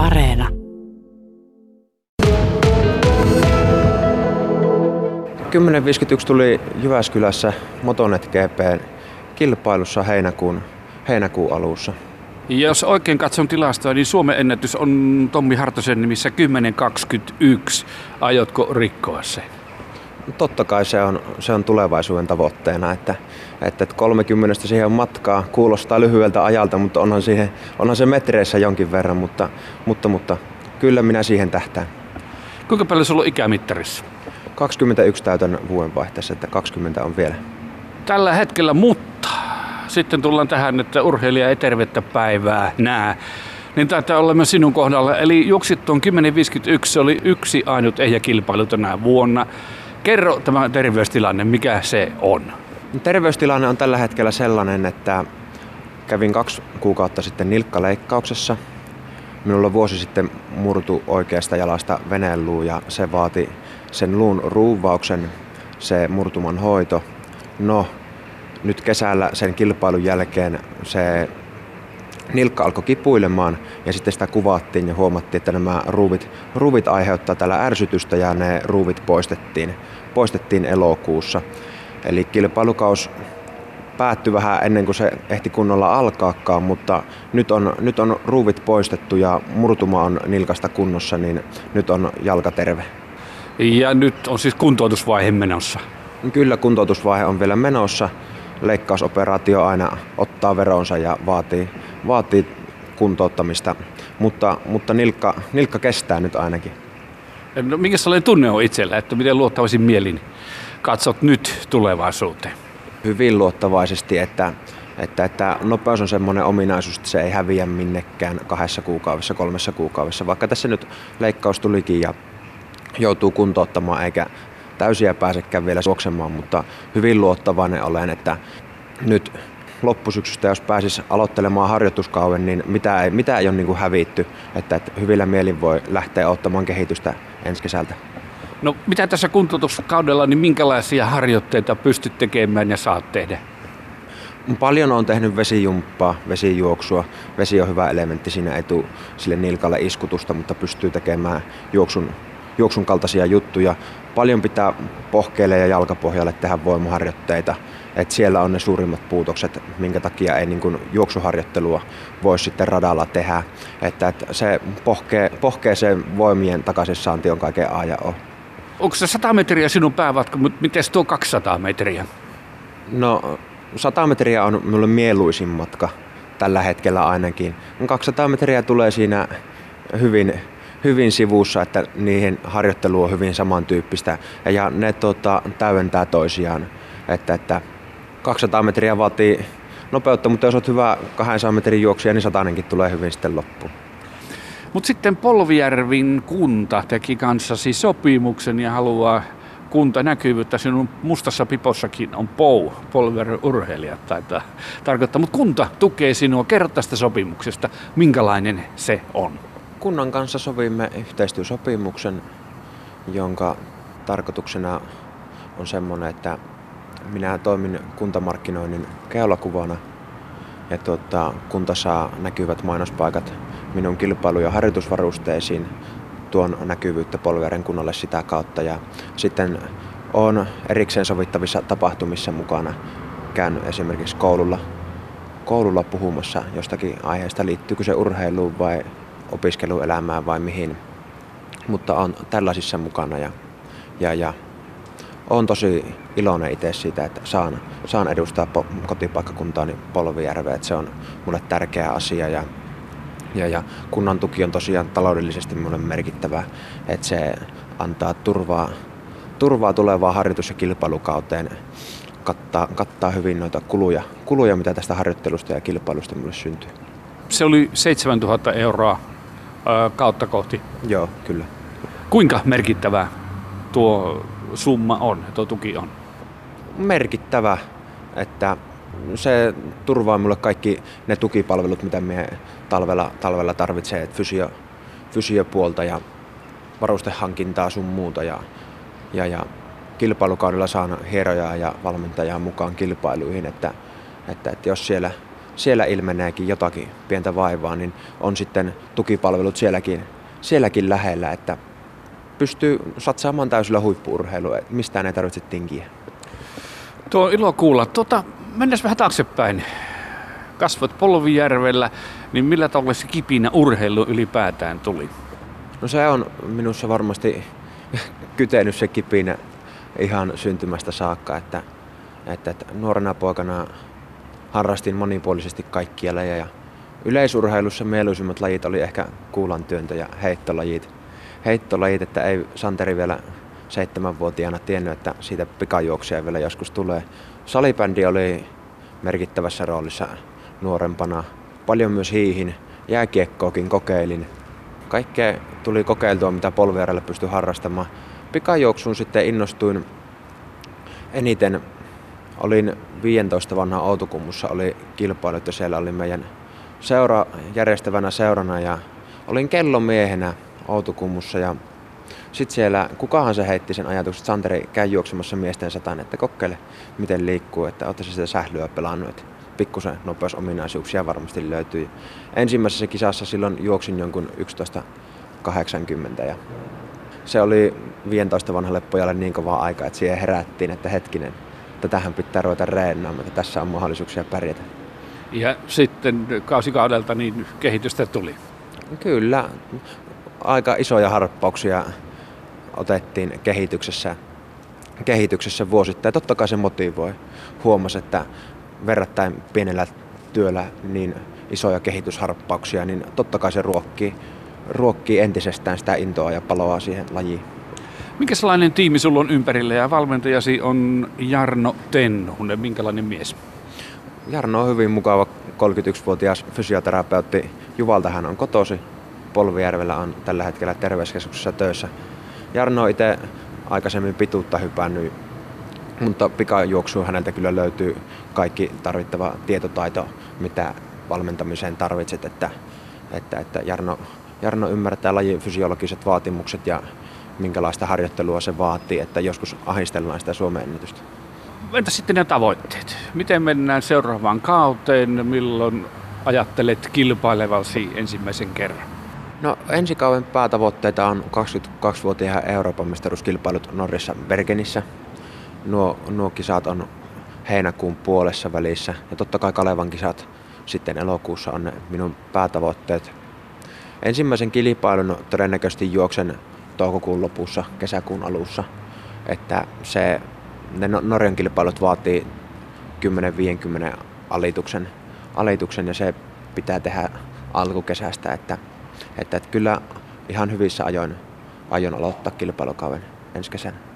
Areena. Kymmenen tuli Jyväskylässä Motonet GP kilpailussa heinäkuun, heinäkuun alussa. Jos oikein katson tilastoa, niin Suomen ennätys on Tommi Hartosen nimissä 10.21. Aiotko rikkoa se? Totta kai se on, se on tulevaisuuden tavoitteena, että, että 30 siihen on matkaa, kuulostaa lyhyeltä ajalta, mutta onhan, siihen, onhan se metreissä jonkin verran, mutta, mutta, mutta kyllä minä siihen tähtään. Kuinka paljon sulla on ikämittarissa? 21 täytän vuodenvaihteessa, että 20 on vielä. Tällä hetkellä, mutta sitten tullaan tähän, että urheilija ei tervettä päivää näe. Niin taitaa olla myös sinun kohdalla. Eli juoksit tuon 10.51, se oli yksi ainut ehjäkilpailu tänä vuonna. Kerro tämä terveystilanne, mikä se on? Terveystilanne on tällä hetkellä sellainen, että kävin kaksi kuukautta sitten nilkkaleikkauksessa. Minulla vuosi sitten murtu oikeasta jalasta veneenluu ja se vaati sen luun ruuvauksen, se murtuman hoito. No, nyt kesällä sen kilpailun jälkeen se nilkka alkoi kipuilemaan ja sitten sitä kuvattiin ja huomattiin, että nämä ruuvit, ruuvit aiheuttaa tällä ärsytystä ja ne ruuvit poistettiin, poistettiin elokuussa. Eli kilpailukaus päättyi vähän ennen kuin se ehti kunnolla alkaakaan, mutta nyt on, nyt on ruuvit poistettu ja murtuma on nilkasta kunnossa, niin nyt on jalka terve. Ja nyt on siis kuntoutusvaihe menossa? Kyllä kuntoutusvaihe on vielä menossa. Leikkausoperaatio aina ottaa veronsa ja vaatii, vaatii kuntouttamista, mutta, mutta nilkka, nilkka kestää nyt ainakin. No, mikä sellainen tunne on itsellä, että miten luottavaisin mielin katsot nyt tulevaisuuteen? Hyvin luottavaisesti, että, että, että nopeus on semmoinen ominaisuus, että se ei häviä minnekään kahdessa kuukaudessa, kolmessa kuukaudessa. Vaikka tässä nyt leikkaus tulikin ja joutuu kuntouttamaan eikä täysiä pääsekään vielä juoksemaan, mutta hyvin luottavainen olen, että nyt loppusyksystä, jos pääsis aloittelemaan harjoituskauden, niin mitä ei, mitä ei ole niin kuin hävitty, että, että hyvillä mielin voi lähteä ottamaan kehitystä ensi kesältä. No mitä tässä kuntoutuskaudella, niin minkälaisia harjoitteita pystyt tekemään ja saat tehdä? Paljon on tehnyt vesijumppaa, vesijuoksua. Vesi on hyvä elementti, siinä ei tule sille nilkalle iskutusta, mutta pystyy tekemään juoksun juoksun kaltaisia juttuja. Paljon pitää pohkeille ja jalkapohjalle tehdä voimaharjoitteita. Et siellä on ne suurimmat puutokset, minkä takia ei niin juoksuharjoittelua voi sitten radalla tehdä. Että, että se pohkee, pohkee se voimien takaisin saanti on kaiken A ja O. Onko se 100 metriä sinun päävatka, mutta miten tuo 200 metriä? No 100 metriä on minulle mieluisin matka tällä hetkellä ainakin. 200 metriä tulee siinä hyvin hyvin sivussa, että niihin harjoittelu on hyvin samantyyppistä ja ne tota, täydentää toisiaan. Että, että 200 metriä vaatii nopeutta, mutta jos olet hyvä 200 metrin juoksija, niin satanenkin tulee hyvin sitten loppuun. Mutta sitten Polvijärvin kunta teki kanssasi sopimuksen ja haluaa kunta näkyvyyttä. Sinun mustassa pipossakin on POU, Polvijärven urheilijat taitaa tarkoittaa. Mutta kunta tukee sinua. Kerro tästä sopimuksesta, minkälainen se on kunnan kanssa sovimme yhteistyösopimuksen, jonka tarkoituksena on semmoinen, että minä toimin kuntamarkkinoinnin keulakuvana. Ja tuota, kunta saa näkyvät mainospaikat minun kilpailu- ja harjoitusvarusteisiin. Tuon näkyvyyttä Polvijärven kunnalle sitä kautta. Ja sitten on erikseen sovittavissa tapahtumissa mukana. Käyn esimerkiksi koululla, koululla puhumassa jostakin aiheesta, liittyykö se urheiluun vai opiskeluelämään vai mihin. Mutta on tällaisissa mukana ja, ja, ja olen tosi iloinen itse siitä, että saan, saan edustaa po, kotipaikkakuntaani Polvijärveä. Se on mulle tärkeä asia ja, ja, ja kunnan tuki on tosiaan taloudellisesti mulle merkittävä, että se antaa turvaa, turvaa tulevaan harjoitus- ja kilpailukauteen, kattaa, kattaa hyvin noita kuluja, kuluja, mitä tästä harjoittelusta ja kilpailusta mulle syntyy. Se oli 7000 euroa kautta kohti. Joo, kyllä. Kuinka merkittävä tuo summa on, tuo tuki on? Merkittävä, että se turvaa minulle kaikki ne tukipalvelut, mitä me talvella, talvella tarvitsee, että fysio, fysiopuolta ja varustehankintaa sun muuta. Ja, ja, ja kilpailukaudella saan hieroja ja valmentajaa mukaan kilpailuihin, että, että, että jos siellä siellä ilmeneekin jotakin pientä vaivaa, niin on sitten tukipalvelut sielläkin, sielläkin lähellä, että pystyy satsaamaan täysillä huippuurheilua, mistään ei tarvitse tinkiä. Tuo on ilo kuulla. Tuota, mennään vähän taaksepäin. Kasvoit Polvijärvellä, niin millä tavalla se kipinä urheilu ylipäätään tuli? No se on minussa varmasti kytenyt se kipinä ihan syntymästä saakka, että, että, että nuorena poikana harrastin monipuolisesti kaikkia lajeja. Yleisurheilussa mieluisimmat lajit oli ehkä kuulantyöntö ja heittolajit. Heittolajit, että ei Santeri vielä seitsemänvuotiaana tiennyt, että siitä pikajuoksia vielä joskus tulee. Salibändi oli merkittävässä roolissa nuorempana. Paljon myös hiihin, jääkiekkoakin kokeilin. Kaikkea tuli kokeiltua, mitä polvijärjellä pystyi harrastamaan. Pikajuoksuun sitten innostuin eniten. Olin 15 vanha Outokummussa, oli kilpailut ja siellä oli meidän seura järjestävänä seurana ja olin kellomiehenä Outokummussa ja sitten siellä, kukahan se heitti sen ajatuksen, että Santeri käy juoksemassa miesten satan, että kokeile miten liikkuu, että ottaisi sitä sählyä pelannut. Että pikkusen nopeusominaisuuksia varmasti löytyy. Ensimmäisessä kisassa silloin juoksin jonkun 11.80 ja se oli 15 vanhalle pojalle niin kova aika, että siihen herättiin, että hetkinen, tähän pitää ruveta reenaamaan, että tässä on mahdollisuuksia pärjätä. Ja sitten kausikaudelta niin kehitystä tuli. Kyllä, aika isoja harppauksia otettiin kehityksessä, kehityksessä vuosittain. Totta kai se motivoi. Huomasi, että verrattain pienellä työllä niin isoja kehitysharppauksia, niin totta kai se ruokkii, ruokkii entisestään sitä intoa ja paloa siihen lajiin. Mikä sellainen tiimi sulla on ympärillä ja valmentajasi on Jarno Tenhunen, minkälainen mies? Jarno on hyvin mukava 31-vuotias fysioterapeutti. Juvalta hän on kotosi. Polvijärvellä on tällä hetkellä terveyskeskuksessa töissä. Jarno itse aikaisemmin pituutta hypännyt, mutta pikajuoksuun häneltä kyllä löytyy kaikki tarvittava tietotaito, mitä valmentamiseen tarvitset, että, että, että Jarno, Jarno ymmärtää lajin fysiologiset vaatimukset ja minkälaista harjoittelua se vaatii, että joskus ahistellaan sitä Suomen ennätystä. Entä sitten ne tavoitteet? Miten mennään seuraavaan kauteen? Milloin ajattelet kilpailevasi ensimmäisen kerran? No ensi kauden päätavoitteita on 22-vuotiaan Euroopan mestaruuskilpailut Norjassa Bergenissä. Nuo, nuo kisat on heinäkuun puolessa välissä ja totta kai Kalevan kisat sitten elokuussa on minun päätavoitteet. Ensimmäisen kilpailun todennäköisesti juoksen toukokuun lopussa, kesäkuun alussa. Että se, ne no-, Norjan kilpailut vaatii 10-50 alituksen, alituksen ja se pitää tehdä alkukesästä, että, että, että kyllä ihan hyvissä ajoin aion aloittaa kilpailukauden ensi kesänä.